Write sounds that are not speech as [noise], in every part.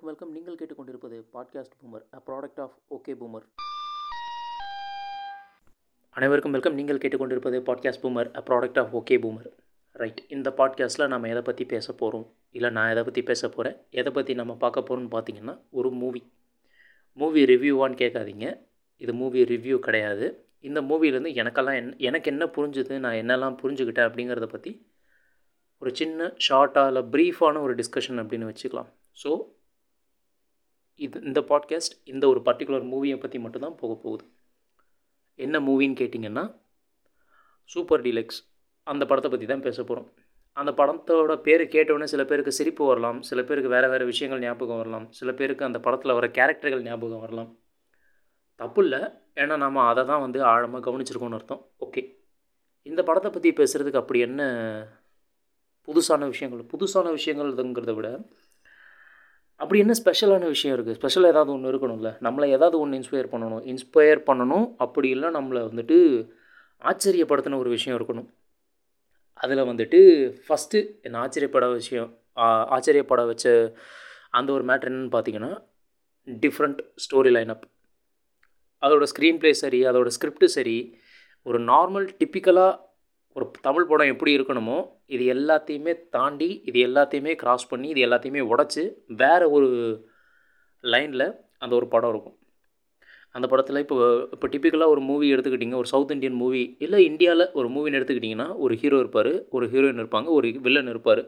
அனைவருக்கும் வெல்கம் நீங்கள் கேட்டுக்கொண்டிருப்பது podcast boomer a product of okay boomer அனைவருக்கும் வெல்கம் நீங்கள் கேட்டுக்கொண்டிருப்பது podcast boomer a product of okay boomer right இந்த பாட்காஸ்ட்டில் நம்ம எதை பற்றி பேச போகிறோம் இல்லை நான் எதை பற்றி பேச போகிறேன் எதை பற்றி நம்ம பார்க்க போகிறோம்னு பார்த்தீங்கன்னா ஒரு மூவி மூவி ரிவ்யூவான்னு கேட்காதீங்க. இது மூவி ரிவ்யூ கிடையாது. இந்த மூவிலேருந்து எனக்கெல்லாம் என் எனக்கு என்ன புரிஞ்சுது நான் என்னெல்லாம் புரிஞ்சுக்கிட்டேன் அப்படிங்கிறத பற்றி ஒரு சின்ன ஷார்ட்டாக இல்லை ப்ரீஃபான ஒரு டிஸ்கஷன் அப்படின்னு வச்சுக்கலாம். ஸோ இது இந்த பாட்காஸ்ட் இந்த ஒரு பர்டிகுலர் மூவியை பற்றி மட்டும்தான் போக போகுது. என்ன மூவின்னு கேட்டிங்கன்னா சூப்பர் டீலக்ஸ் அந்த படத்தை பற்றி தான் பேச போகிறோம் அந்த படத்தோட பேர் கேட்டவுடனே சில பேருக்கு சிரிப்பு வரலாம் சில பேருக்கு வேறு வேறு விஷயங்கள் ஞாபகம் வரலாம் சில பேருக்கு அந்த படத்தில் வர கேரக்டர்கள் ஞாபகம் வரலாம். தப்பு இல்லை ஏன்னா நம்ம அதை தான் வந்து ஆழமாக கவனிச்சிருக்கோம்னு அர்த்தம். ஓகே இந்த படத்தை பற்றி பேசுகிறதுக்கு அப்படி என்ன புதுசான விஷயங்கள் புதுசான விஷயங்கள்ங்கிறத விட அப்படி என்ன ஸ்பெஷலான விஷயம் இருக்குது ஸ்பெஷல் ஏதாவது ஒன்று இருக்கணும்ல? நம்மளை ஏதாவது ஒன்று இன்ஸ்பயர் பண்ணணும். இன்ஸ்பயர் பண்ணணும். அப்படி இல்லை நம்மளை வந்துட்டு ஆச்சரியப்படுத்தின ஒரு விஷயம் இருக்கணும். அதில் வந்துட்டு ஃபஸ்ட்டு என்னை ஆச்சரியப்பட விஷயம் ஆச்சரியப்பட வச்ச அந்த ஒரு மேட்ரு என்னென்னு பார்த்தீங்கன்னா டிஃப்ரெண்ட் ஸ்டோரி லைனப் அதோட ஸ்க்ரீன் ப்ளே சரி அதோடய ஸ்கிரிப்டு சரி ஒரு நார்மல் டிப்பிக்கலாக ஒரு தமிழ் படம் எப்படி இருக்கணுமோ இது எல்லாத்தையுமே தாண்டி இது எல்லாத்தையுமே கிராஸ் பண்ணி இது எல்லாத்தையுமே உடச்சி வேறு ஒரு லைனில் அந்த ஒரு படம் இருக்கும். அந்த படத்தில் இப்போ இப்போ டிப்பிக்கலாக ஒரு மூவி எடுத்துக்கிட்டிங்க ஒரு சவுத் இண்டியன் மூவி இல்லை இந்தியாவில் ஒரு மூவின்னு எடுத்துக்கிட்டிங்கன்னா ஒரு ஹீரோ இருப்பார் ஒரு ஹீரோயின் இருப்பாங்க ஒரு வில்லன் இருப்பார்.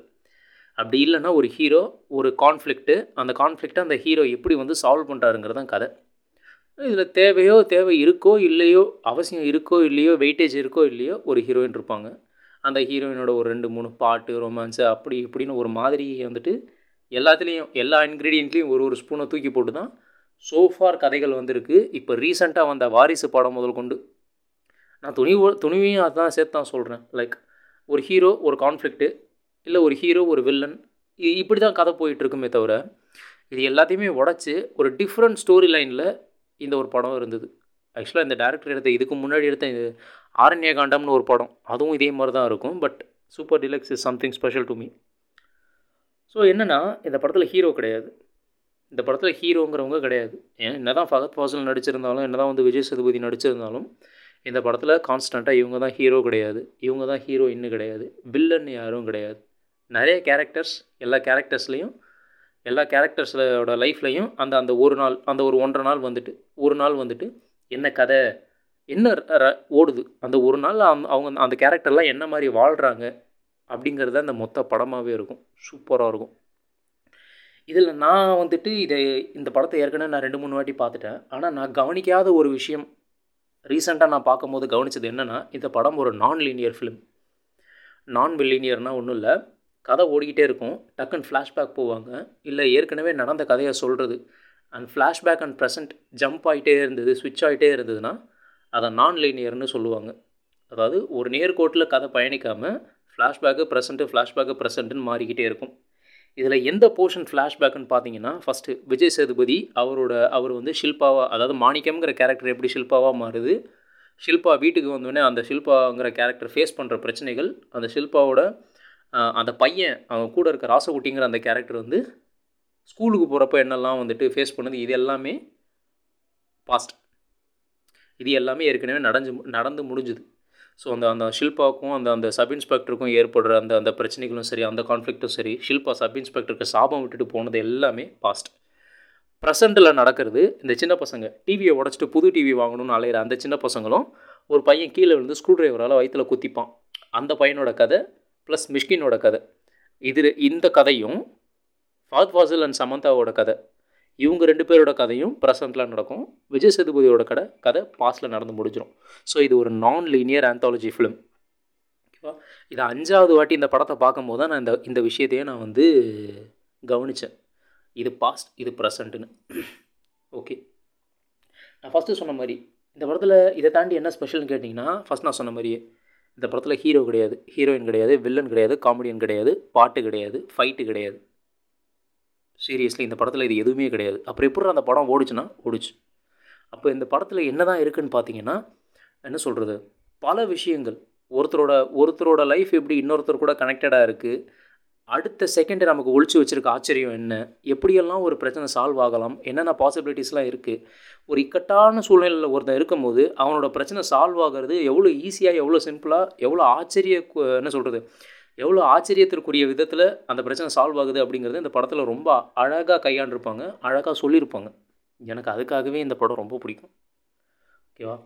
அப்படி இல்லைன்னா ஒரு ஹீரோ ஒரு கான்ஃப்ளிக்ட்டு அந்த கான்ஃப்ளிக்ட்டை அந்த ஹீரோ எப்படி வந்து சால்வ் பண்ணுறாருங்கிறது தான் கதை. இதில் தேவையோ தேவை இருக்கோ இல்லையோ அவசியம் இருக்கோ இல்லையோ வெயிட்டேஜ் இருக்கோ இல்லையோ ஒரு ஹீரோயின் இருப்பாங்க. அந்த ஹீரோயினோட ஒரு ரெண்டு மூணு பாட்டு ரொமான்ஸு அப்படி இப்படின்னு ஒரு மாதிரி வந்துட்டு எல்லாத்துலேயும் எல்லா இன்க்ரீடியண்ட்லேயும் ஒரு ஒரு ஸ்பூனை தூக்கி போட்டு தான் சோஃபார் கதைகள் வந்திருக்கு. இப்போ ரீசெண்டாக வந்த வாரிசு படம் முதல் கொண்டு. நான் துணிவு துணிவையும் அதான் சேர்த்து தான் சொல்கிறேன் லைக் ஒரு ஹீரோ ஒரு கான்ஃப்ளிக்ட்டு இல்லை ஒரு ஹீரோ ஒரு வில்லன் இது இப்படி தான் கதை போயிட்டுருக்குமே தவிர இது எல்லாத்தையுமே உடச்சி ஒரு டிஃப்ரெண்ட் ஸ்டோரி லைனில் இந்த ஒரு படம் இருந்தது. ஆக்சுவலாக இந்த டேரக்டர் எடுத்த இதுக்கு முன்னாடி எடுத்த இது ஆரண்ய காண்டம்னு ஒரு படம். அதுவும் இதே மாதிரி தான் இருக்கும் but Super Deluxe is something special to me so என்னென்னா இந்த படத்தில் ஹீரோ கிடையாது. இந்த படத்தில் ஹீரோங்கிறவங்க கிடையாது. ஏன்? என்ன தான் ஃபகத் ஃபாசல் நடிச்சிருந்தாலும் என்ன தான் வந்து விஜய் சேதுபதி நடிச்சிருந்தாலும் இந்த படத்தில் கான்ஸ்டண்ட்டாக இவங்க தான் ஹீரோ கிடையாது. இவங்க தான் ஹீரோ இன்னும் கிடையாது. வில்லன் யாரும் கிடையாது. நிறைய கேரக்டர்ஸ் எல்லா கேரக்டர்ஸ்லேயும் எல்லா கேரக்டர்ஸோட லைஃப்லையும் அந்த அந்த ஒரு நாள் அந்த ஒரு ஒன்றரை நாள் வந்துட்டு ஒரு நாள் வந்துட்டு என்ன கதை என்ன ஓடுது அந்த ஒரு நாள் அவங்க அந்த கேரக்டர்லாம் என்ன மாதிரி வாழ்கிறாங்க அப்படிங்கிறது அந்த மொத்த படமாகவே இருக்கும். சூப்பராக இருக்கும். இதில் நான் வந்துட்டு இதை இந்த படத்தை ஏற்கனவே நான் ரெண்டு மூணு வாட்டி பார்த்துட்டேன். ஆனால் நான் கவனிக்காத ஒரு விஷயம் ரீசெண்டாக நான் பார்க்கும்போது கவனித்தது என்னென்னா இந்த படம் ஒரு நான் லீனியர் ஃபிலிம் நான் லீனியர்னால் ஒன்றும் இல்லை. கதை ஓடிக்கிட்டே இருக்கும். டக்குன்னு ஃப்ளாஷ்பேக் போவாங்க. இல்லை ஏற்கனவே நடந்த கதையை சொல்கிறது and flashback and present jump ஆகிட்டே இருந்தது ஸ்விட்ச் ஆகிட்டே இருந்ததுன்னா அதை நான் லீனியர்னு சொல்லுவாங்க. அதாவது ஒரு நேர்கோட்டில் கதை பயணிக்காமல் ஃப்ளாஷ்பேக்கு ப்ரெசண்ட்டு ஃப்ளாஷ்பேக்கு ப்ரெசண்ட்டுன்னு மாறிக்கிட்டே இருக்கும். இதில் எந்த போர்ஷன் ஃப்ளாஷ்பேக்குன்னு பார்த்தீங்கன்னா ஃபஸ்ட்டு விஜய் சேதுபதி அவரோட அவர் வந்து ஷில்பாவாக அதாவது மாணிக்கம்ங்கிற கேரக்டர் எப்படி ஷில்பாவாக மாறுது? ஷில்பா வீட்டுக்கு வந்தோடனே அந்த ஷில்பாங்கிற கேரக்டர் ஃபேஸ் பண்ணுற பிரச்சனைகள் அந்த ஷில்பாவோட அந்த பையன் அவன் கூட இருக்க ராசகுட்டிங்கிற அந்த கேரக்டர் வந்து ஸ்கூலுக்கு போகிறப்ப என்னெல்லாம் வந்துட்டு ஃபேஸ் பண்ணுது இது எல்லாமே பாஸ்ட் இது எல்லாமே ஏற்கனவே நடஞ்சு நடந்து முடிஞ்சுது. ஸோ அந்த அந்த ஷில்பாவுக்கும் அந்த அந்த சப் இன்ஸ்பெக்டருக்கும் ஏற்படுற அந்த அந்த பிரச்சனைகளும் சரி அந்த கான்ஃப்ளிக்ட்டும் சரி ஷில்பா சப் இன்ஸ்பெக்டருக்கு சாபம் விட்டுட்டு போனது எல்லாமே பாஸ்ட் ப்ரெசண்ட்டில் நடக்கிறது இந்த சின்ன பசங்க டிவியை உடச்சிட்டு புது டிவி வாங்கணும்னு அலையிற அந்த சின்ன பசங்களும் ஒரு பையன் கீழே விழுந்து ஸ்க்ரூ ட்ரைவரால் வயிற்றில் குத்திப்பான். அந்த பையனோட கதை ப்ளஸ் மிஷ்கினோட கதை. இது இந்த கதையும் ஃபாத் ஃபாசில் அண்ட் சமந்தாவோட கதை. இவங்க ரெண்டு பேரோட கதையும் ப்ரெசண்ட்டில் நடக்கும். விஜய் சேதுபதியோட கதை கதை பாஸ்டில் நடந்து முடிஞ்சிடும் ஸோ இது ஒரு நான் லீனியர் ஆந்தாலஜி ஃபிலிம் ஓகேவா இது அஞ்சாவது வாட்டி இந்த படத்தை பார்க்கும்போது தான் நான் இந்த இந்த விஷயத்தையே நான் வந்து கவனித்தேன் இது பாஸ்ட் இது ப்ரெசண்ட்டுன்னு ஓகே நான் ஃபஸ்ட்டு சொன்ன மாதிரி இந்த படத்தில் இதை தாண்டி என்ன ஸ்பெஷல்னு கேட்டிங்கன்னா ஃபஸ்ட் நான் சொன்ன மாதிரியே இந்த படத்தில் ஹீரோ கிடையாது. ஹீரோயின் கிடையாது வில்லன் கிடையாது காமெடியன் கிடையாது பாட்டு கிடையாது ஃபைட்டு கிடையாது. சீரியஸ்லி இந்த படத்தில் இது எதுவுமே கிடையாது. அப்புறம் எப்படி அந்த படம் ஓடிச்சுன்னா ஓடிச்சு. அப்போ இந்த படத்தில் என்ன தான் இருக்குதுன்னு பார்த்தீங்கன்னா என்ன சொல்கிறது பல விஷயங்கள். ஒருத்தரோட ஒருத்தரோட லைஃப் எப்படி இன்னொருத்தர் கூட கனெக்டடாக இருக்குது அடுத்த செகண்டு நமக்கு ஒழிச்சு வச்சுருக்க ஆச்சரியம் என்ன? எப்படியெல்லாம் ஒரு பிரச்சனை சால்வ் ஆகலாம்? என்னென்ன பாசிபிலிட்டிஸ்லாம் இருக்குது ஒரு இக்கட்டான சூழ்நிலையில் ஒருத்தன் இருக்கும்போது அவனோட பிரச்சனை சால்வ் ஆகிறது எவ்வளோ ஈஸியாக எவ்வளோ சிம்பிளாக எவ்வளோ ஆச்சரிய என்ன சொல்கிறது எவ்வளோ ஆச்சரியத்திற்குரிய விதத்தில் அந்த பிரச்சனை சால்வ் ஆகுது அப்படிங்கிறது இந்த படத்தில் ரொம்ப அழகாக கையாண்டிருப்பாங்க அழகாக சொல்லியிருப்பாங்க. எனக்கு அதுக்காகவே இந்த படம் ரொம்ப பிடிக்கும். ஓகேவா?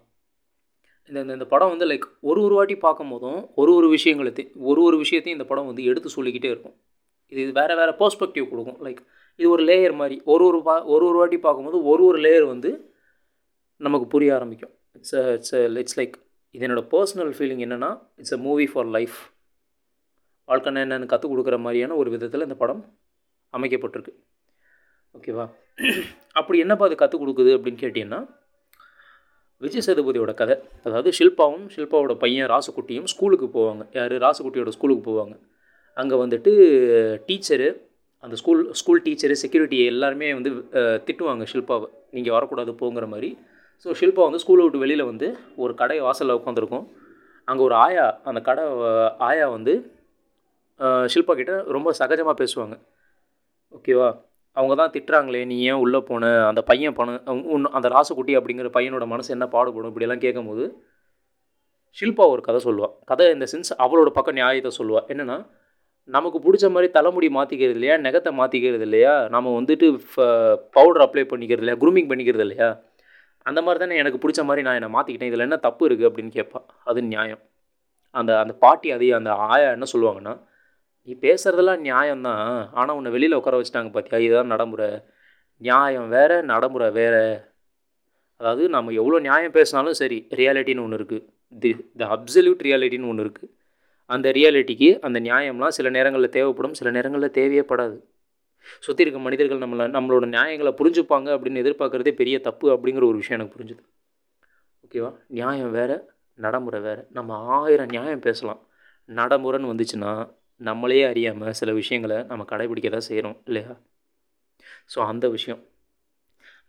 இந்த இந்த- படம் வந்து லைக் ஒரு ஒரு வாட்டி பார்க்கும் போதும் ஒரு ஒரு விஷயங்களை ஒரு ஒரு விஷயத்தையும் இந்த படம் வந்து எடுத்து சொல்லிக்கிட்டே இருக்கும். இது வேறு வேறு பெர்ஸ்பெக்டிவ் கொடுக்கும். லைக் இது ஒரு லேயர் மாதிரி. ஒரு ஒரு பா ஒரு ஒரு வாட்டி பார்க்கும்போது ஒரு ஒரு லேயர் வந்து நமக்கு புரிய ஆரம்பிக்கும். இட்ஸ் இட்ஸ் இட்ஸ் லைக் இது என்னோடய பர்சனல் ஃபீலிங் என்னென்னா it's a movie for life வாழ்க்கை என்னென்னு கற்றுக் கொடுக்குற மாதிரியான ஒரு விதத்தில் இந்த படம் அமைக்கப்பட்டிருக்கு. ஓகேவா [clears throat] அப்படி என்னப்பா அது கற்றுக் கொடுக்குது அப்படின்னு கேட்டிங்கன்னா விஜய் சேதுபதியோட கதை. அதாவது ஷில்பாவும் ஷில்பாவோட பையன் ராசுக்குட்டியும் ஸ்கூலுக்கு போவாங்க. யார்? ராசுக்குட்டியோட ஸ்கூலுக்கு போவாங்க. அங்கே வந்துட்டு டீச்சரு அந்த ஸ்கூல் ஸ்கூல் டீச்சரு செக்யூரிட்டி எல்லாருமே வந்து திட்டுவாங்க ஷில்பாவை. நீங்கள் வரக்கூடாது போங்கிற மாதிரி. ஸோ ஷில்பா வந்து ஸ்கூலை விட்டு வெளியில் வந்து ஒரு கடை வாசலில் உட்காந்துருக்கும் அங்கே ஒரு ஆயா அந்த கடை ஆயா வந்து ஷில்பா கிட்ட ரொம்ப சகஜமாக பேசுவாங்க. ஓகேவா? அவங்க தான் திட்டுறாங்களே நீ ஏன் உள்ளே போன? அந்த பையன் பண உன் அந்த ராசுக்குட்டி அப்படிங்கிற பையனோட மனசு என்ன பாடுபடும்? இப்படியெல்லாம் கேட்கும்போது ஷில்பா ஒரு கதை சொல்லுவாள் கதை இந்த சென்ஸ் அவளோட பக்கம் நியாயத்தை சொல்லுவாள் என்னென்னா நமக்கு பிடிச்ச மாதிரி தலைமுடி மாற்றிக்கிறது இல்லையா? நெகத்தை மாற்றிக்கிறது இல்லையா? நம்ம வந்துட்டு பவுடர் அப்ளை பண்ணிக்கிறது இல்லையா? க்ரூமிங் பண்ணிக்கிறது இல்லையா? அந்த மாதிரி தானே எனக்கு பிடிச்ச மாதிரி நான் என்னை மாற்றிக்கிட்டேன் இதில் என்ன தப்பு இருக்குது அப்படின்னு கேட்பா. அது நியாயம். அந்த அந்த பாட்டி அதையும் அந்த ஆயா என்ன சொல்லுவாங்கன்னா நீ பேசுகிறதெல்லாம் நியாயம்தான். ஆனால் உன்னை வெளியில் உட்கார வச்சுட்டாங்க பார்த்தியா இதுதான் நடைமுறை. நியாயம் வேறு நடைமுறை வேற. அதாவது நம்ம எவ்வளோ நியாயம் பேசினாலும் சரி ரியாலிட்டின்னு ஒன்று இருக்குது தி த அப்சல்யூட் ரியாலிட்டின்னு ஒன்று இருக்குது அந்த ரியாலிட்டிக்கு அந்த நியாயம்லாம் சில நேரங்களில் தேவைப்படும் சில நேரங்களில் தேவையே படாது. சுற்றி இருக்க மனிதர்கள் நம்மளை நம்மளோட நியாயங்களை புரிஞ்சுப்பாங்க அப்படின்னு எதிர்பார்க்குறதே பெரிய தப்பு அப்படிங்கிற ஒரு விஷயம் எனக்கு புரிஞ்சுது. ஓகேவா? நியாயம் வேறு நடைமுறை வேறு. நம்ம ஆயிரம் நியாயம் பேசலாம். நடைமுறைன்னு வந்துச்சுன்னா நம்மளே அறியாமல் சில விஷயங்களை நம்ம கடைபிடிக்க தான் செய்கிறோம் இல்லையா? ஸோ அந்த விஷயம்.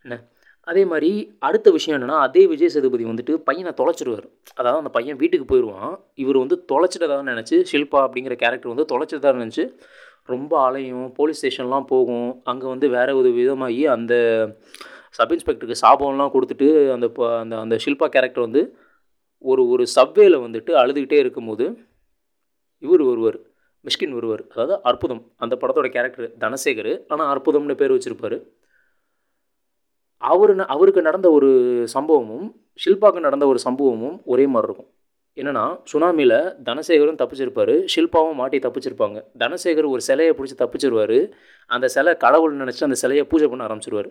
என்ன? அதே மாதிரி அடுத்த விஷயம் என்னென்னா அதே விஜய் சேதுபதி வந்துட்டு பையனை தொலைச்சிடுவார் அதாவது அந்த பையன் வீட்டுக்கு போயிடுவான் இவர் வந்து தொலைச்சிட்டதாக நினச்சி ஷில்பா அப்படிங்கிற கேரக்டர் வந்து தொலைச்சிட்டதாக நினச்சி ரொம்ப அலையும் போலீஸ் ஸ்டேஷன்லாம் போகும். அங்கே வந்து வேறு ஒரு விதமாகி அந்த சப் இன்ஸ்பெக்டருக்கு சாபம்லாம் கொடுத்துட்டு அந்த ப- அந்த அந்த ஷில்பா கேரக்டர் வந்து ஒரு ஒரு சப்வேல வந்துட்டு அழுதுகிட்டே இருக்கும்போது இவர் ஒருவர் மிஷ்கின் ஒருவர் அதாவது அற்புதம் அந்த படத்தோட கேரக்டர் தனசேகர். ஆனால் அற்புதம்னு பேர் வச்சுருப்பாரு. அவர் அவருக்கு நடந்த ஒரு சம்பவமும் ஷில்பாவுக்கு நடந்த ஒரு சம்பவமும் ஒரே மாதிரி இருக்கும். என்னென்னா சுனாமியில் தனசேகரும் தப்பிச்சிருப்பார் ஷில்பாவும் மாட்டி தப்பிச்சிருப்பாங்க. தனசேகர் ஒரு சிலையை பிடிச்சி தப்பிச்சிருவாரு. அந்த சிலை கடவுள் நினச்சி அந்த சிலையை பூஜை பண்ண ஆரம்பிச்சிருவார்.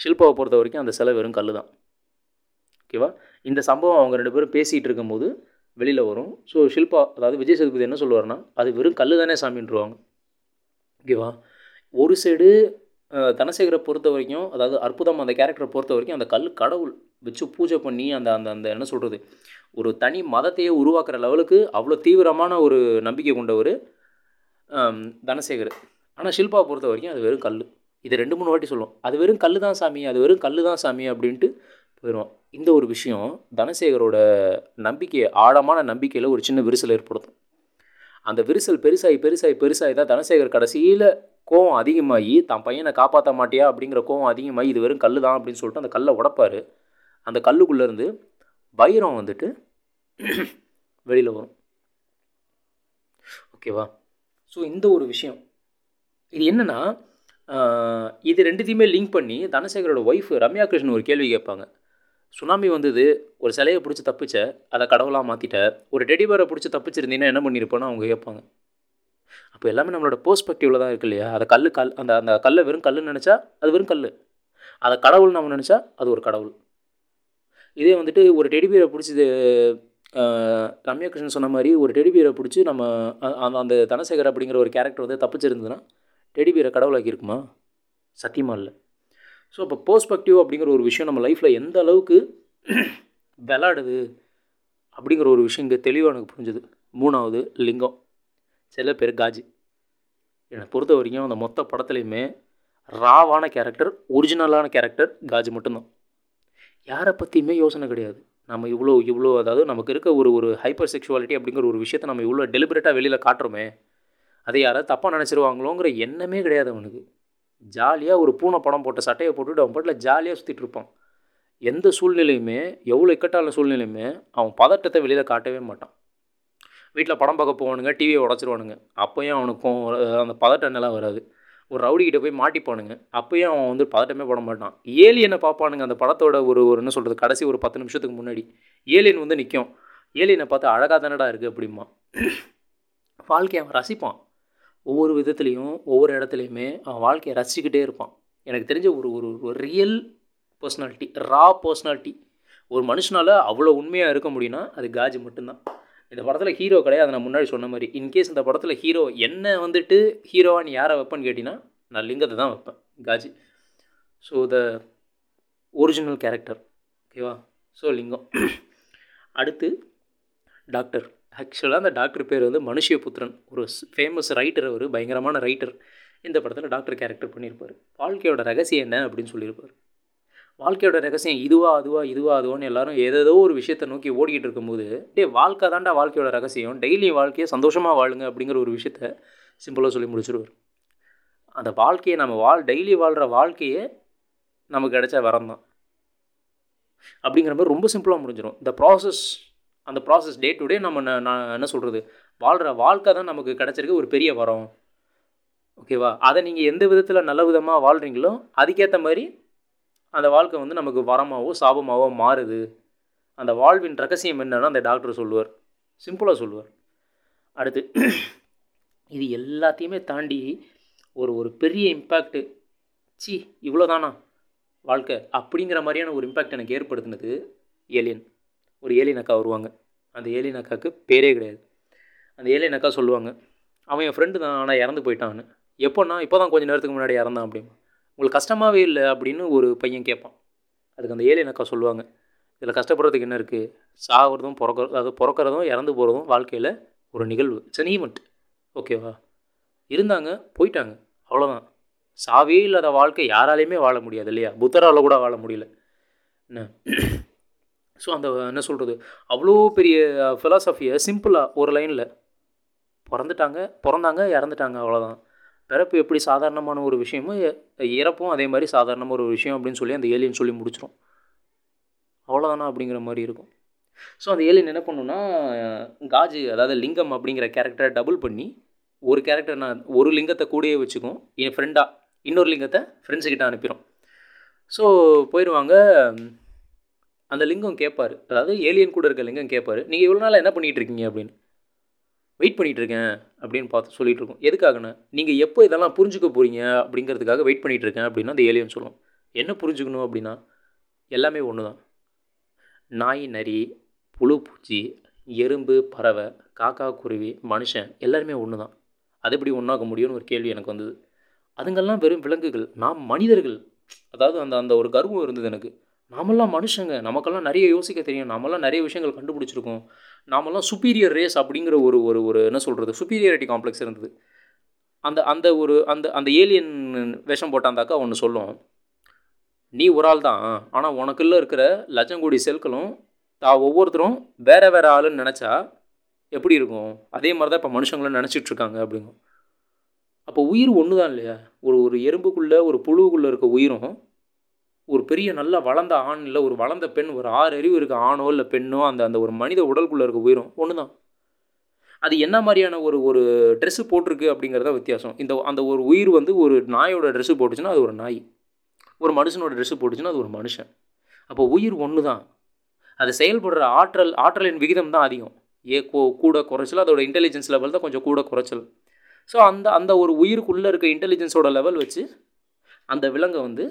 ஷில்பாவை பொறுத்த வரைக்கும் அந்த சிலை வெறும் கல் தான் ஓகேவா? இந்த சம்பவம் அவங்க ரெண்டு பேரும் பேசிகிட்டு இருக்கும்போது வெளியில் வரும். ஸோ ஷில்பா அதாவது விஜய் சேதுபதி என்ன சொல்லுவார்னா அது வெறும் கல் தானே சாமின்றுவாங்க ஓகேவா ஒரு சைடு தனசேகரை பொறுத்த வரைக்கும் அதாவது அற்புதம் அந்த கேரக்டரை பொறுத்த வரைக்கும் அந்த கல் கடவுள் வச்சு பூஜை பண்ணி அந்த அந்த அந்த என்ன சொல்கிறது ஒரு தனி மதத்தையே உருவாக்குற லெவலுக்கு அவ்வளோ தீவிரமான ஒரு நம்பிக்கை கொண்டவர் தனசேகர். ஆனால் ஷில்பாவை பொறுத்த வரைக்கும் அது வெறும் கல் இது ரெண்டு மூணு வாட்டி சொல்லுவோம். அது வெறும் கல் தான் சாமி அது வெறும் கல் தான் சாமி அப்படின்ட்டு போயிடுவோம் இந்த ஒரு விஷயம் தனசேகரோட நம்பிக்கை ஆழமான நம்பிக்கையில் ஒரு சின்ன விரிசல் ஏற்படுத்தும். அந்த விரிசல் பெருசாகி பெருசாகி பெருசாகி தான் தனசேகர் கடைசியில் கோவம் அதிகமாகி தான் பையனை காப்பாற்ற மாட்டியா? அப்படிங்கிற கோவம் அதிகமாகி இது வெறும் கல் தான் அப்படின்னு சொல்லிட்டு அந்த கல்லை உடப்பார். அந்த கல்லுக்குள்ளேருந்து வைரம் வந்துட்டு வெளியில் வரும். ஓகேவா ஸோ இந்த ஒரு விஷயம். இது என்னென்னா இது ரெண்டுத்தையுமே லிங்க் பண்ணி தனசேகரோட ஒய்ஃப் ரம்யா கிருஷ்ணன் ஒரு கேள்வி கேட்பாங்க. சுனாமி வந்தது ஒரு சிலையை பிடிச்சி தப்பிச்ச அதை கடவுளாக மாற்றிட்ட ஒரு டெடிபரை பிடிச்சி தப்பிச்சிருந்தீங்கன்னா என்ன பண்ணியிருப்போன்னு அவங்க கேட்பாங்க. அப்போ எல்லாமே நம்மளோட பெர்ஸ்பெக்டிவில் தான் இருக்கு இல்லையா? அதை கல் கல் அந்த அந்த கல்லை வெறும் கல்லுன்னு நினச்சா அது வெறும் கல் அதை கடவுள் நம்ம நினச்சா அது ஒரு கடவுள். இதே வந்துட்டு ஒரு டெடிபியரை பிடிச்சது ரம்யா கிருஷ்ணன் சொன்ன மாதிரி ஒரு டெடிபியரை பிடிச்சி நம்ம அந்த அந்த தனசேகர் அப்படிங்கிற ஒரு கேரக்டர் வந்து தப்பிச்சிருந்ததுன்னா டெடிபியரை கடவுளாக்கி இருக்குமா சத்தியமாக இல்லை. ஸோ இப்போ பெர்ஸ்பெக்டிவ் அப்படிங்கிற ஒரு விஷயம் நம்ம லைஃப்பில் எந்த அளவுக்கு விளாடுது அப்படிங்கிற ஒரு விஷயம் இங்கே தெளிவாக எனக்கு புரிஞ்சுது. மூணாவது லிங்கம். சில பேர் காஜி. என்னை பொறுத்த வரைக்கும் அந்த மொத்த படத்துலையுமே ராவான கேரக்டர் ஒரிஜினலான கேரக்டர் காஜி மட்டும்தான். யாரை பற்றியுமே யோசனை கிடையாது. நம்ம இவ்வளோ இவ்வளோ அதாவது நமக்கு இருக்க ஒரு ஒரு ஹைப்பர் செக்ஷுவாலிட்டி அப்படிங்கிற ஒரு விஷயத்தை நம்ம இவ்வளோ டெலிபரேட்டாக வெளியில் காட்டுறோமே அதை யாராவது தப்பாக நினச்சிருவாங்களோங்கிற எண்ணமே கிடையாது அவனுக்கு. ஜாலியாக ஒரு பூனை படம் போட்ட சட்டையை போட்டுட்டு அவன் பாட்டில் ஜாலியாக சுற்றிட்டு இருப்பான். எந்த சூழ்நிலையுமே எவ்வளோ இக்கட்டான சூழ்நிலையுமே அவன் பதட்டத்தை வெளியில் காட்டவே மாட்டான். வீட்டில் படம் பார்க்க போவானுங்க டிவியை உடச்சிருவானுங்க. அப்போயும் அவனுக்கும் அந்த பதட்ட நிலம் வராது. ஒரு ரவுடிக்கிட்ட போய் மாட்டிப்பானுங்க. அப்போயும் அவன் வந்து பதட்டமே போட மாட்டான். ஏலியனை பார்ப்பானுங்க அந்த படத்தோட ஒரு ஒரு என்ன சொல்கிறது கடைசி ஒரு பத்து நிமிஷத்துக்கு முன்னாடி. ஏலியன் வந்து நிற்கும் ஏலியனை பார்த்து அழகாக தானடா இருக்குது அப்படிமா வாழ்க்கையை அவன் ரசிப்பான். ஒவ்வொரு விதத்துலேயும் ஒவ்வொரு இடத்துலையுமே அவன் வாழ்க்கையை ரசிச்சுக்கிட்டே இருப்பான். எனக்கு தெரிஞ்ச ஒரு ஒரு ஒரு ரியல் பர்சனாலிட்டி ரா பர்சனாலிட்டி ஒரு மனுஷனால் அவ்வளோ உண்மையாக இருக்க முடியும்னா அது காஜி மட்டும்தான். இந்த படத்தில் ஹீரோ கிடையாது நான் முன்னாடி சொன்ன மாதிரி. இன்கேஸ் இந்த படத்தில் ஹீரோ என்ன வந்துட்டு ஹீரோவாக நீ யாரை வைப்பேன்னு கேட்டிங்கன்னா நான் லிங்கத்தை தான் வைப்பேன் காஜி. ஸோ த ஒரிஜினல் கேரக்டர் ஓகேவா ஸோ லிங்கம். அடுத்து டாக்டர் ஆக்சுவலாக அந்த டாக்டர் பேர் வந்து மனுஷியபுத்திரன். ஒரு ஃபேமஸ் ரைட்டர் அவர் பயங்கரமான ரைட்டர் இந்த படத்தில் டாக்டர் கேரக்டர் பண்ணியிருப்பார் வாழ்க்கையோட ரகசியம் என்ன அப்படின்னு சொல்லியிருப்பார் வாழ்க்கையோட ரகசியம் இதுவா அதுவா இதுவா அதுவான்னு எல்லாரும் ஏதேதோ ஒரு விஷயத்தை நோக்கி ஓடிக்கிட்டு இருக்கும்போது டே வாழ்க்கை தாண்டா வாழ்க்கையோட ரகசியம். டெய்லி வாழ்க்கையை சந்தோஷமாக வாழுங்க அப்படிங்கிற ஒரு விஷயத்த சிம்பிளாக சொல்லி முடிச்சிருவார். அந்த வாழ்க்கையை நம்ம வாழ் டெய்லி வாழ்கிற வாழ்க்கையே நமக்கு கிடைச்ச வரம் தான். அப்படிங்கிற மாதிரி ரொம்ப சிம்பிளாக முடிஞ்சிடும் இந்த ப்ராசஸ் அந்த ப்ராசஸ் டே டு டே நம்ம நான் என்ன சொல்கிறது வாழ்கிற வாழ்க்கை தான் நமக்கு கிடச்சிருக்கு ஒரு பெரிய வரம். ஓகேவா அதை நீங்கள் எந்த விதத்தில் நல்ல விதமாக வாழ்கிறீங்களோ அதுக்கேற்ற மாதிரி அந்த வாழ்க்கை வந்து நமக்கு வரமாகவோ சாபமாகவோ மாறுது. அந்த வாழ்வின் ரகசியம் என்னன்னா அந்த டாக்டர் சொல்லுவார். சிம்பிளாக சொல்லுவார். அடுத்து இது எல்லாத்தையுமே தாண்டி ஒரு ஒரு பெரிய இம்பேக்ட்டு சி இவ்வளோதானா வாழ்க்கை? அப்படிங்கிற மாதிரியான ஒரு இம்பேக்ட் எனக்கு ஏற்படுத்தினது ஏலியன் ஒரு ஏலியன் அக்கா வருவாங்க. அந்த ஏலியன் அக்காவுக்கு பேரே கிடையாது. அந்த ஏலியன் அக்கா சொல்லுவாங்க அவன் என் ஃப்ரெண்டு தான் ஆனால் இறந்து போயிட்டான்னு. எப்போன்னா இப்போ தான் கொஞ்சம் நேரத்துக்கு முன்னாடி இறந்தான் அப்படின்னு உங்களுக்கு கஷ்டமாகவே இல்லை அப்படின்னு ஒரு பையன் கேட்பான். அதுக்கு அந்த ஏலியன் அக்கா சொல்லுவாங்க இதில் கஷ்டப்படுறதுக்கு என்ன இருக்குது சாகிறதும் பிறக்க அதாவது பிறக்கிறதும் இறந்து போகிறதும் வாழ்க்கையில் ஒரு நிகழ்வு. இட்ஸ் அன் ஈவெண்ட் ஓகேவா இருந்தாங்க போயிட்டாங்க. அவ்வளோதான் சாவே இல்லாத வாழ்க்கை யாராலையுமே வாழ முடியாது இல்லையா? புத்தரால் கூட வாழ முடியல. என்ன? ஸோ அந்த என்ன சொல்கிறது அவ்வளோ பெரிய ஃபிலாசபியை சிம்பிளாக ஒரு லைனில் பிறந்துட்டாங்க பிறந்தாங்க இறந்துட்டாங்க அவ்வளோதான் பிறப்பு எப்படி சாதாரணமான ஒரு விஷயமும் இறப்பும் அதே மாதிரி சாதாரணமாக ஒரு விஷயம் அப்படின்னு சொல்லி அந்த ஏலியன் சொல்லி முடிச்சிடும் அவ்வளோதானா அப்படிங்கிற மாதிரி இருக்கும். ஸோ அந்த ஏலியன் என்ன பண்ணுன்னா காஜு அதாவது லிங்கம் அப்படிங்கிற கேரக்டரை டபுள் பண்ணி ஒரு கேரக்டர் நான் ஒரு லிங்கத்தை கூடயே வச்சுக்கும் என் ஃப்ரெண்டாக இன்னொரு லிங்கத்தை ஃப்ரெண்ட்ஸுக்கிட்ட அனுப்பிடும் ஸோ போயிடுவாங்க அந்த லிங்கம் கேட்பார் அதாவது ஏலியன் கூட இருக்க லிங்கம் கேட்பார் நீங்கள் இவ்வளோ நாள் என்ன பண்ணிகிட்டு இருக்கீங்க? அப்படின்னு. வெயிட் பண்ணிகிட்டு இருக்கேன் அப்படின்னு பார்த்து சொல்லிகிட்டு இருக்கோம். எதுக்காகண்ணா நீங்கள் எப்போ இதெல்லாம் புரிஞ்சுக்க போகிறீங்க அப்படிங்கிறதுக்காக வெயிட் பண்ணிகிட்டு இருக்கேன் அப்படின்னா அந்த ஏலியன் சொல்லும். என்ன புரிஞ்சுக்கணும்? அப்படின்னா எல்லாமே ஒன்று தான் நாய் நரி புழு பூச்சி எறும்பு பறவை காக்கா குருவி மனுஷன் எல்லாருமே ஒன்று தான் அது எப்படி ஒன்றாக்க முடியும்னு ஒரு கேள்வி எனக்கு வந்தது. அதுங்கெல்லாம் வெறும் விலங்குகள். நாம் மனிதர்கள். அதாவது அந்த அந்த ஒரு கர்வம் இருந்தது எனக்கு. நாமெல்லாம் மனுஷங்க. நமக்கெல்லாம் நிறைய யோசிக்க தெரியும். நாமெல்லாம் நிறைய விஷயங்கள் கண்டுபிடிச்சிருக்கோம். நாமெல்லாம் சுப்பீரியர் ரேஸ் அப்படிங்கிற ஒரு ஒரு ஒரு என்ன சொல்கிறது சுப்பீரியாரிட்டி காம்ப்ளெக்ஸ் இருந்தது. அந்த அந்த ஒரு அந்த அந்த ஏலியன் விஷம் போட்டாந்தாக்கா ஒன்று சொல்லும். நீ ஒரு ஆள் தான். ஆனால் உனக்குள்ளே இருக்கிற லட்சம் கோடி செல்களும் தா ஒவ்வொருத்தரும் வேறு வேறு ஆளுன்னு நினச்சா எப்படி இருக்கும்? அதே மாதிரி தான் இப்போ மனுஷங்களும் நினச்சிட்டு இருக்காங்க அப்படிங்கும். அப்போ உயிர் ஒன்று தான் இல்லையா? ஒரு ஒரு எறும்புக்குள்ளே ஒரு புழுவுக்குள்ளே இருக்க உயிரும் ஒரு பெரிய நல்ல வளர்ந்த ஆண் இல்லை ஒரு வளர்ந்த பெண் ஒரு ஆறு அறிவு இருக்க ஆணோ இல்லை பெண்ணோ அந்த அந்த ஒரு மனித உடலுக்குள்ளே இருக்க உயிரும் ஒன்று தான் அது என்ன மாதிரியான ஒரு ஒரு ட்ரெஸ்ஸு போட்டிருக்கு அப்படிங்கிறத வித்தியாசம். இந்த அந்த ஒரு உயிர் வந்து ஒரு நாயோட ட்ரெஸ்ஸு போட்டுச்சுன்னா அது ஒரு நாய். ஒரு மனுஷனோட ட்ரெஸ்ஸு போட்டுச்சுன்னா அது ஒரு மனுஷன். அப்போ உயிர் ஒன்று தான் அது செயல்படுற ஆற்றல் ஆற்றலின் விகிதம் தான் அதிகம். ஏ கோ கூட குறைச்சல் அதோட இன்டெலிஜென்ஸ் லெவல் தான் கொஞ்சம் கூட குறைச்சல். ஸோ அந்த அந்த ஒரு உயிருக்குள்ளே இருக்க இன்டெலிஜென்ஸோட லெவல் வச்சு அந்த விலங்கை வந்து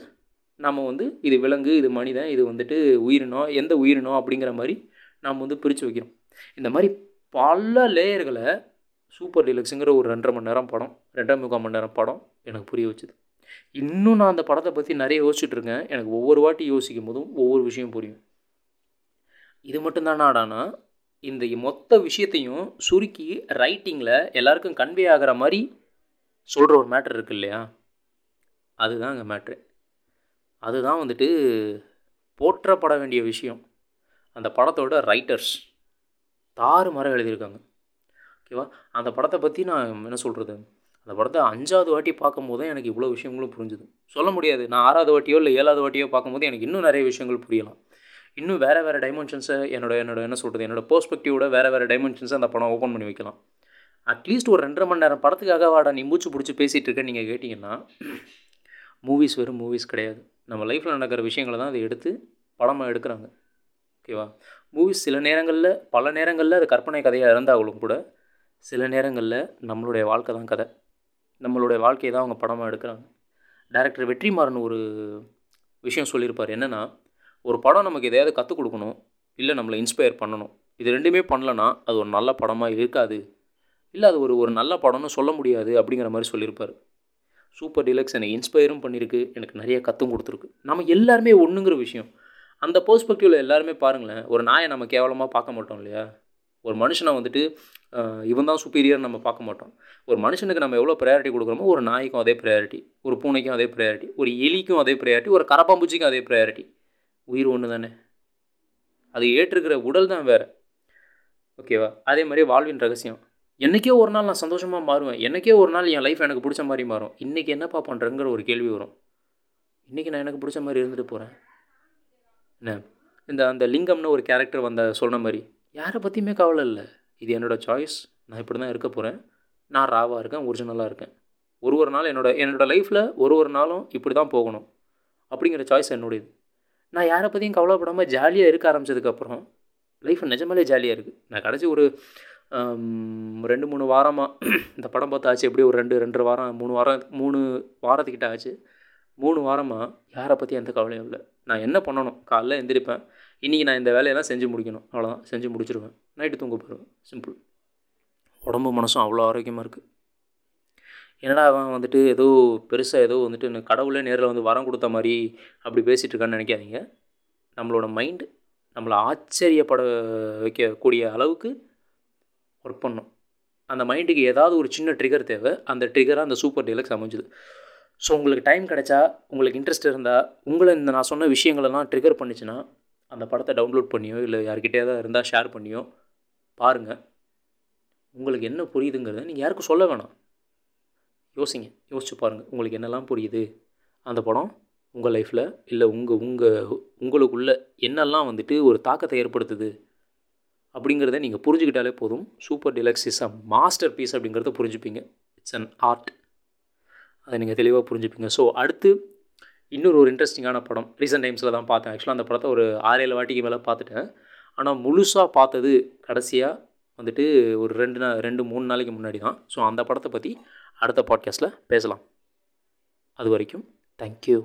நம்ம வந்து இது விலங்கு இது மனிதன் இது வந்துட்டு உயிரினம் எந்த உயிரினம் அப்படிங்கிற மாதிரி நாம் வந்து பிரித்து வைக்கிறோம். இந்த மாதிரி பல லேயர்களை சூப்பர் டீலக்ஸுங்கிற ஒரு ரெண்டரை மணி நேரம் படம் ரெண்டரை முக்கால் மணி நேரம் படம் எனக்கு புரிய வச்சுது. இன்னும் நான் அந்த படத்தை பற்றி நிறைய யோசிச்சுட்டு இருக்கேன். எனக்கு ஒவ்வொரு வாட்டி யோசிக்கும் போதும் ஒவ்வொரு விஷயம் புரியும். இது மட்டும்தானாடானா இந்த மொத்த விஷயத்தையும் சுருக்கி ரைட்டிங்கில் எல்லாருக்கும் கன்வே ஆகிற மாதிரி சொல்கிற ஒரு மேட்ரு இருக்கு இல்லையா? அதுதான் அங்கே மேட்ரு அதுதான் வந்துட்டு போற்றப்பட வேண்டிய விஷயம். அந்த படத்தோட ரைட்டர்ஸ் தாறு மரம் எழுதியிருக்காங்க. ஓகேவா? அந்த படத்தை பற்றி நான் என்ன சொல்கிறது அந்த படத்தை அஞ்சாவது வாட்டி பார்க்கும்போது எனக்கு இவ்வளோ விஷயங்களும் புரிஞ்சுது. சொல்ல முடியாது. நான் ஆறாவது வாட்டியோ இல்லை ஏழாவது வாட்டியோ பார்க்கும்போது எனக்கு இன்னும் நிறைய விஷயங்கள் புரியலாம். இன்னும் வேறு வேறு டைமென்ஷன்ஸை என்னோட என்னோட என்ன சொல்கிறது என்னோட பெர்ஸ்பெக்டிவோட வேறு வேறு டைமென்ஷன்ஸை அந்த படம் ஓப்பன் பண்ணி வைக்கலாம். அட்லீஸ்ட் ஒரு ரெண்டரை மணி நேரம் படத்துக்காக வாடா நீ மூச்சு பிடிச்சி பேசிகிட்டு இருக்க நீங்கள் கேட்டிங்கன்னா மூவிஸ் வெறும் மூவிஸ் கிடையாது. நம்ம லைஃப்பில் நடக்கிற விஷயங்களை தான் அதை எடுத்து படமாக எடுக்கிறாங்க. ஓகேவா? மூவிஸ் சில நேரங்களில் பல நேரங்களில் அது கற்பனை கதையாக இருந்தாலும் கூட சில நேரங்களில் நம்மளுடைய வாழ்க்கை தான் கதை. நம்மளுடைய வாழ்க்கையை தான் அவங்க படமாக எடுக்கிறாங்க. டேரக்டர் வெற்றிமாறன் ஒரு விஷயம் சொல்லியிருப்பார். என்னென்னா ஒரு படம் நமக்கு எதையாவது கற்றுக் கொடுக்கணும் இல்லை நம்மளை இன்ஸ்பயர் பண்ணணும். இது ரெண்டுமே பண்ணலன்னா அது ஒரு நல்ல படமாக இருக்காது. இல்லை அது ஒரு ஒரு நல்ல படம்னு சொல்ல முடியாது அப்படிங்கிற மாதிரி சொல்லியிருப்பார். சூப்பர் டிலக்ஸ் எனக்கு இன்ஸ்பயரும் பண்ணியிருக்கு எனக்கு நிறைய கற்றும் கொடுத்துருக்கு. நம்ம எல்லாருமே ஒன்றுங்கிற விஷயம். அந்த பர்ஸ்பெக்டிவில் எல்லாருமே பாருங்களேன் ஒரு நாயை நம்ம கேவலமாக பார்க்க மாட்டோம் இல்லையா? ஒரு மனுஷனை வந்துட்டு இவன் தான் சுப்பீரியர் நம்ம பார்க்க மாட்டோம். ஒரு மனுஷனுக்கு நம்ம எவ்வளோ ப்ரையாரிட்டி கொடுக்குறோமோ ஒரு நாய்க்கும் அதே ப்ரையாரிட்டி ஒரு பூனைக்கும் அதே ப்ரையாரிட்டி ஒரு எலிக்கும் அதே ப்ரையாரிட்டி ஒரு கரப்பாம்பூச்சிக்கும் அதே ப்ரையாரிட்டி உயிர் ஒன்று தானே அது ஏற்றுக்கிற உடல் தான் வேறு. ஓகேவா? அதே மாதிரி வாழ்வின் ரகசியம். என்றைக்கே ஒரு நாள் நான் சந்தோஷமாக மாறுவேன். என்றைக்கே ஒரு நாள் என் லைஃப் எனக்கு பிடிச்ச மாதிரி மாறும். இன்றைக்கி என்னப்பா பண்ணுறேங்கிற ஒரு கேள்வி வரும். இன்றைக்கி நான் எனக்கு பிடிச்ச மாதிரி இருந்துட்டு போகிறேன் என்ன? இந்த அந்த லிங்கம்னு ஒரு கேரக்டர் வந்த சொன்ன மாதிரி யாரை பற்றியுமே கவலை இல்லை. இது என்னோடய சாய்ஸ் நான் இப்படி தான் இருக்க போகிறேன் நான் ராவாக இருக்கேன் ஒரிஜினலாக இருக்கேன். ஒரு ஒரு நாள் என்னோட என்னோடய லைஃப்பில் ஒரு ஒரு நாளும் இப்படி தான் போகணும். அப்படிங்கிற சாய்ஸ் என்னுடையது. நான் யாரை பற்றியும் கவலைப்படாமல் ஜாலியாக இருக்க ஆரம்பிச்சதுக்கப்புறம் லைஃப் நிஜமாலே ஜாலியாக இருக்குது நான் கடைசி ஒரு ரெண்டு மூணு வாரமாக [clears throat] இந்த படம் பார்த்து ஆச்சு எப்படி ஒரு ரெண்டு ரெண்டரை வாரம் மூணு வாரம் மூணு வாரத்துக்கிட்ட ஆச்சு. மூணு வாரமாக யாரை பற்றி எந்த கவலையும் இல்லை. நான் என்ன பண்ணணும்? காலைல எந்திரிப்பேன். இன்றைக்கி நான் இந்த வேலையெல்லாம் செஞ்சு முடிக்கணும். அவ்வளோதான் செஞ்சு முடிச்சிருவேன். நைட்டு தூங்க போயிடுவேன். சிம்பிள் உடம்பு மனசும் அவ்வளோ ஆரோக்கியமாக இருக்குது என்னடா அவன் வந்துட்டு ஏதோ பெருசாக ஏதோ வந்துட்டு கடவுளே நேரில் வந்து வரம் கொடுத்த மாதிரி அப்படி பேசிகிட்டு இருக்கான்னு நினைக்காதீங்க. நம்மளோட மைண்டு நம்மளை ஆச்சரியப்பட வைக்கக்கூடிய அளவுக்கு ஒர்க் பண்ணும். அந்த மைண்டுக்கு ஏதாவது ஒரு சின்ன ட்ரிகர் தேவை. அந்த ட்ரிகராக அந்த சூப்பர் டீலக்ஸ் அமைஞ்சுது. ஸோ உங்களுக்கு டைம் கிடைச்சா உங்களுக்கு இன்ட்ரெஸ்ட் இருந்தால் உங்களை இந்த நான் சொன்ன விஷயங்களெல்லாம் ட்ரிகர் பண்ணிச்சுன்னா அந்த படத்தை டவுன்லோட் பண்ணியோ இல்லை யார்கிட்டயாவது இருந்தால் ஷேர் பண்ணியோ பாருங்கள் உங்களுக்கு என்ன புரியுதுங்கிறத நீங்கள் யாருக்கும் சொல்ல வேணாம். யோசிங்க. யோசிச்சு பாருங்கள் உங்களுக்கு என்னெல்லாம் புரியுது? அந்த படம் உங்கள் லைஃப்பில் இல்லை உங்கள் உங்கள் உங்களுக்குள்ளே என்னெல்லாம் வந்துட்டு ஒரு தாக்கத்தை ஏற்படுத்துது? அப்படிங்கிறத நீங்கள் புரிஞ்சுக்கிட்டாலே போதும். Super Deluxe is a masterpiece அப்படிங்கிறத புரிஞ்சுப்பீங்க. இட்ஸ் அன் ஆர்ட் அதை நீங்கள் தெளிவாக புரிஞ்சுப்பீங்க. ஸோ அடுத்து இன்னொரு ஒரு இன்ட்ரெஸ்டிங்கான படம். ரீசெண்ட் டைம்ஸில் தான் பார்த்தேன். ஆக்சுவலாக அந்த படத்தை ஒரு ஆறு ஏழு வாட்டிக்கு மேலே பார்த்துட்டேன். ஆனால் முழுசாக பார்த்தது கடைசியாக வந்துட்டு ஒரு ரெண்டு நா ரெண்டு மூணு நாளைக்கு முன்னாடி தான். ஸோ அந்த படத்தை பற்றி அடுத்த பாட்காஸ்ட்டில் பேசலாம். அது வரைக்கும் தேங்க்யூ